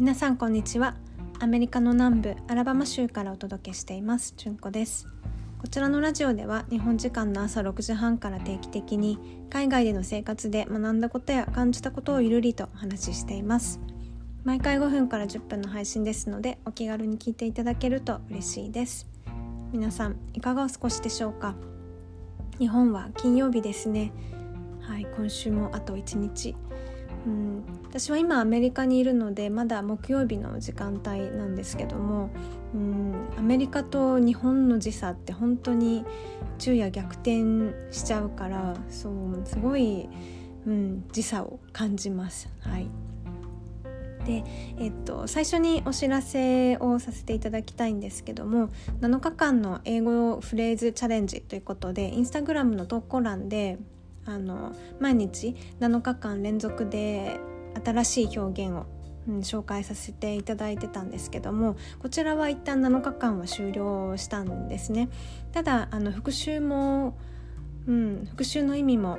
皆さんこんにちは。アメリカの南部アラバマ州からお届けしています。じゅんこです。こちらのラジオでは日本時間の朝6時半から定期的に海外での生活で学んだことや感じたことをゆるりとお話ししています。毎回5分から10分の配信ですのでお気軽に聞いていただけると嬉しいです。皆さんいかがお過ごしでしょうか？日本は金曜日ですね。はい今週もあと1日。うん。私は今アメリカにいるのでまだ木曜日の時間帯なんですけどもうん。アメリカと日本の時差って本当に昼夜逆転しちゃうからそうすごい、うん、時差を感じます。はい。で、えっと、最初にお知らせをさせていただきたいんですけども7日間の英語フレーズチャレンジということでインスタグラムの投稿欄であの毎日7日間連続で新しい表現を、うん、紹介させていただいてたんですけどもこちらは一旦7日間は終了したんですね。ただあの復習も、うん、復習の意味も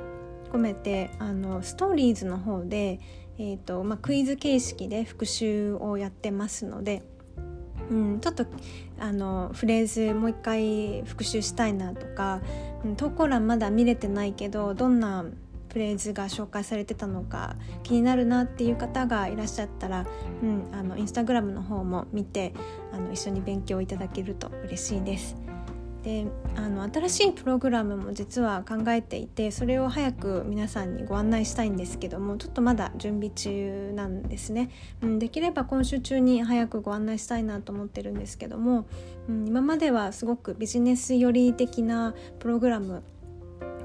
込めてあのストーリーズの方で、えーとまあ、クイズ形式で復習をやってますのでうん、ちょっとあのフレーズもう一回復習したいなとか、うん、投稿欄まだ見れてないけどどんなフレーズが紹介されてたのか気になるなっていう方がいらっしゃったら、うん、あのインスタグラムの方も見てあの一緒に勉強いただけると嬉しいです。であの新しいプログラムも実は考えていてそれを早く皆さんにご案内したいんですけどもちょっとまだ準備中なんですね、うん、できれば今週中に早くご案内したいなと思ってるんですけども、うん、今まではすごくビジネス寄り的なプログラム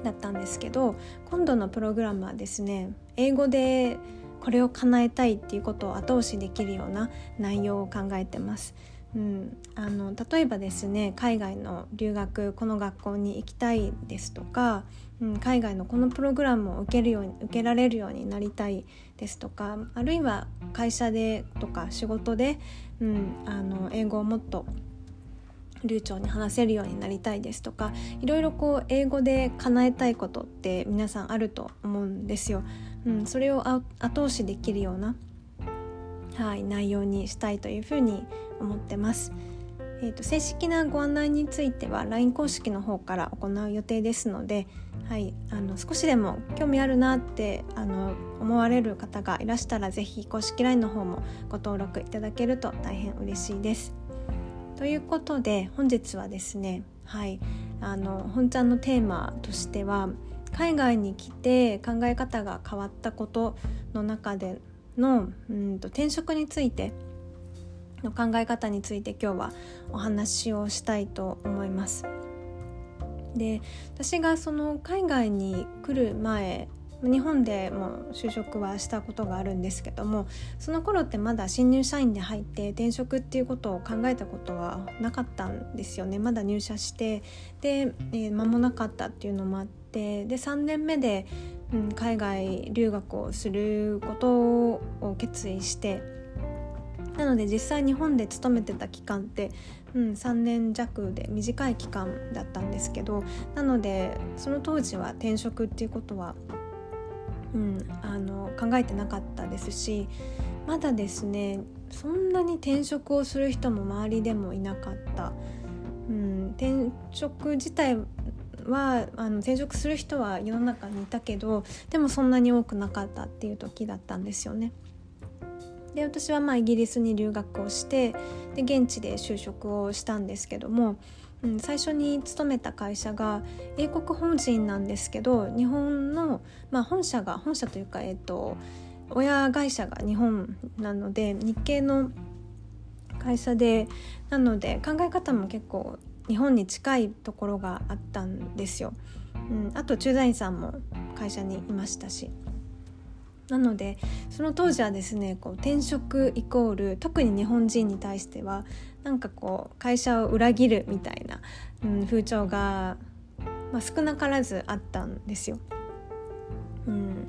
だったんですけど今度のプログラムはですね英語でこれを叶えたいっていうことを後押しできるような内容を考えてます。うん、あの例えばですね海外の留学この学校に行きたいですとか、うん、海外のこのプログラムを受けるように受けられるようになりたいですとかあるいは会社でとか仕事で、うん、あの英語をもっと流暢に話せるようになりたいですとかいろいろこう英語で叶えたいことって皆さんあると思うんですよ。うん、それを後押しできるようなはい、内容にしたいというふうに思ってます。えーと、正式なご案内については LINE 公式の方から行う予定ですので、はい、あの少しでも興味あるなってあの思われる方がいらしたら是非公式 LINE の方もご登録いただけると大変嬉しいです。ということで本日はですね、はい、あの本ちゃんのテーマとしては海外に来て考え方が変わったことの中でのうんと転職についての考え方について今日はお話をしたいと思います。で私がその海外に来る前日本でも就職はしたことがあるんですけどもその頃ってまだ新入社員で入って転職っていうことを考えたことはなかったんですよねまだ入社してで、えー、間もなかったっていうのもあってで3年目でうん、海外留学をすることを決意してなので実際日本で勤めてた期間って、うん、3年弱で短い期間だったんですけどなのでその当時は転職っていうことは、うん、あの考えてなかったですしまだですねそんなに転職をする人も周りでもいなかった。うん、転職自体はあの転職する人は世の中にいたけどでもそんなに多くなかったっていう時だったんですよね。で私はまあイギリスに留学をしてで現地で就職をしたんですけども、うん、最初に勤めた会社が英国法人なんですけど日本の、まあ、本社が本社というか、えっと、親会社が日本なので日系の会社でなので考え方も結構日本に近いところがあったんですよ。うん、あと駐在員さんも会社にいましたしなのでその当時はですねこう転職イコール特に日本人に対してはなんかこう会社を裏切るみたいな、うん、風潮が、まあ、少なからずあったんですよ。うん、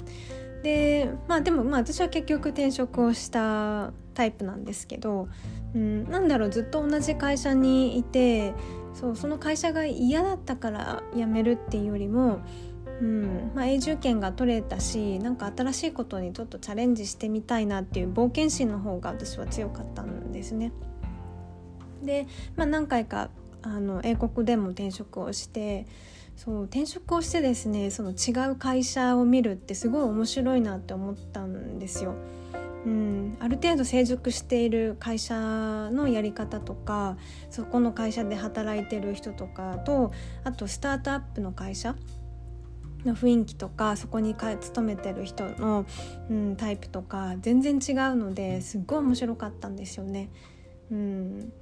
でまあでもまあ私は結局転職をしたタイプなんですけど、うん、なんだろうずっと同じ会社にいてそうその会社が嫌だったから辞めるっていうよりも、うんまあ、永住権が取れたしなんか新しいことにちょっとチャレンジしてみたいなっていう冒険心の方が私は強かったんですね。で、まあ、何回かあの英国でも転職をしてそう転職をしてですねその違う会社を見るってすごい面白いなって思ったんですよ。うん、ある程度成熟している会社のやり方とかそこの会社で働いてる人とかとあとスタートアップの会社の雰囲気とかそこに勤めてる人の、うん、タイプとか全然違うのですっごい面白かったんですよね。うん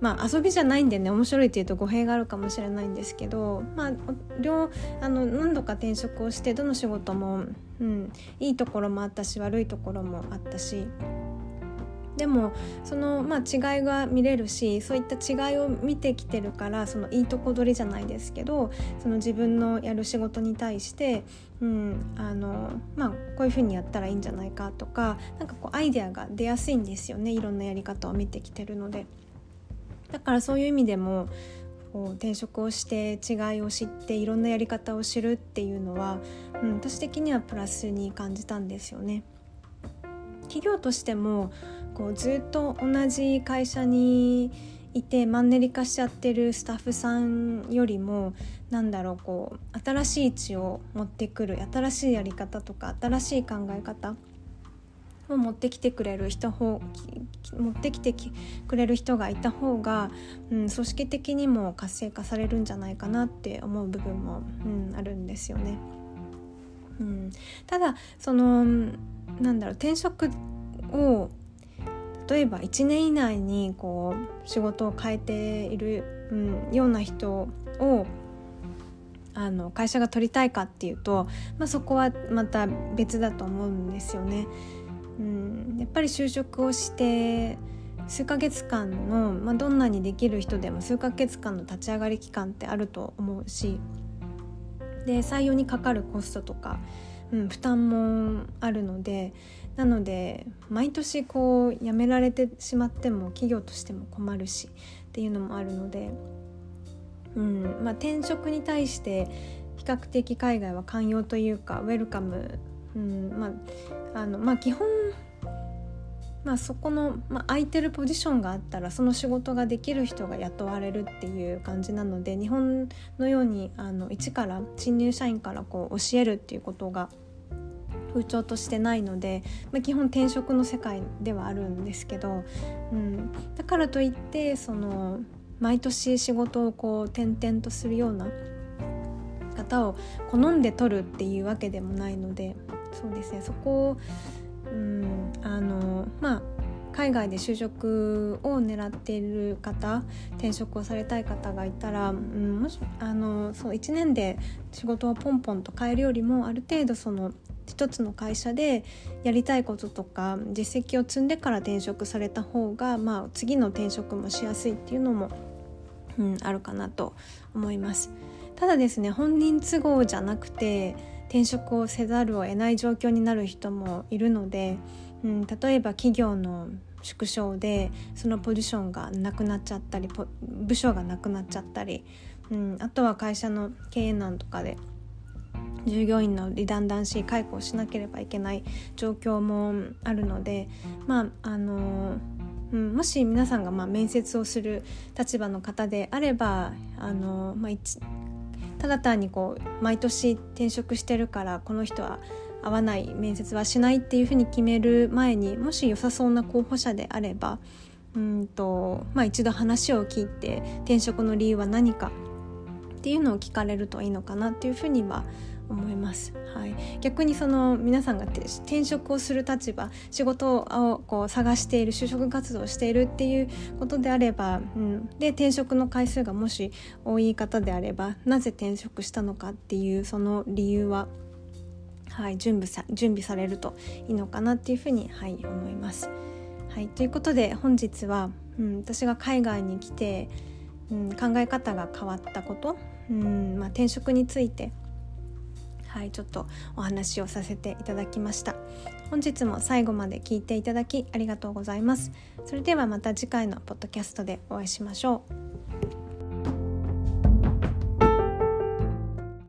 まあ遊びじゃないんでね面白いっていうと語弊があるかもしれないんですけど、まあ、両あの何度か転職をしてどの仕事も、うん、いいところもあったし悪いところもあったしでもその、まあ、違いが見れるしそういった違いを見てきてるからそのいいとこ取りじゃないですけどその自分のやる仕事に対して、うんあのまあ、こういうふうにやったらいいんじゃないかとかなんかこうアイデアが出やすいんですよねいろんなやり方を見てきてるので。だからそういう意味でもこう転職をして違いを知っていろんなやり方を知るっていうのは、うん、私的にはプラスに感じたんですよね。企業としてもこうずっと同じ会社にいてマンネリ化しちゃってるスタッフさんよりもなんだろうこう新しい位置を持ってくる新しいやり方とか新しい考え方持ってきてくれる人方持ってきてくれる人がいた方が、うん、組織的にも活性化されるんじゃないかなって思う部分も、うん、あるんですよね。うん、ただそのなんだろう転職を例えば1年以内にこう仕事を変えている、うん、ような人をあの会社が取りたいかっていうと、まあ、そこはまた別だと思うんですよね。うん、やっぱり就職をして数ヶ月間の、まあ、どんなにできる人でも数ヶ月間の立ち上がり期間ってあると思うしで採用にかかるコストとか、うん、負担もあるのでなので毎年こう辞められてしまっても企業としても困るしっていうのもあるので、うんまあ、転職に対して比較的海外は寛容というかウェルカムうんまああのまあ基本まあ、そこの、まあ、空いてるポジションがあったらその仕事ができる人が雇われるっていう感じなので日本のようにあの一から新入社員からこう教えるっていうことが風潮としてないので、まあ、基本転職の世界ではあるんですけど、うん、だからといってその毎年仕事をこう転々とするような方を好んで取るっていうわけでもないのでそうですね。そこをうんあのまあ海外で就職を狙っている方転職をされたい方がいたら、うん、もしあのそう1年で仕事をポンポンと変えるよりもある程度その一つの会社でやりたいこととか実績を積んでから転職された方が、まあ、次の転職もしやすいっていうのも、うん、あるかなと思います。ただですね本人都合じゃなくて転職をせざるを得ない状況になる人もいるので、うん、例えば企業の縮小でそのポジションがなくなっちゃったり部署がなくなっちゃったり、うん、あとは会社の経営難とかで従業員のリダンダンシー解雇をしなければいけない状況もあるのでまああのうん、もし皆さんがま面接をする立場の方であればあの、まあ、ただ単にこう毎年転職してるからこの人は合わない面接はしないっていうふうに決める前にもし良さそうな候補者であればうんと、まあ、一度話を聞いて転職の理由は何かっていうのを聞かれるといいのかなっていうふうには思います、はい、逆にその皆さんが転職をする立場仕事をこう探している就職活動をしているっていうことであれば、うん、で転職の回数がもし多い方であればなぜ転職したのかっていうその理由は、はい、準備さ準備されるといいのかなっていうふうに、はい、思います。はい、ということで本日は、うん、私が海外に来て、うん、考え方が変わったこと、うんまあ、転職についてはいちょっとお話をさせていただきました。本日も最後まで聞いていただきありがとうございます。それではまた次回のポッドキャストでお会いしましょう。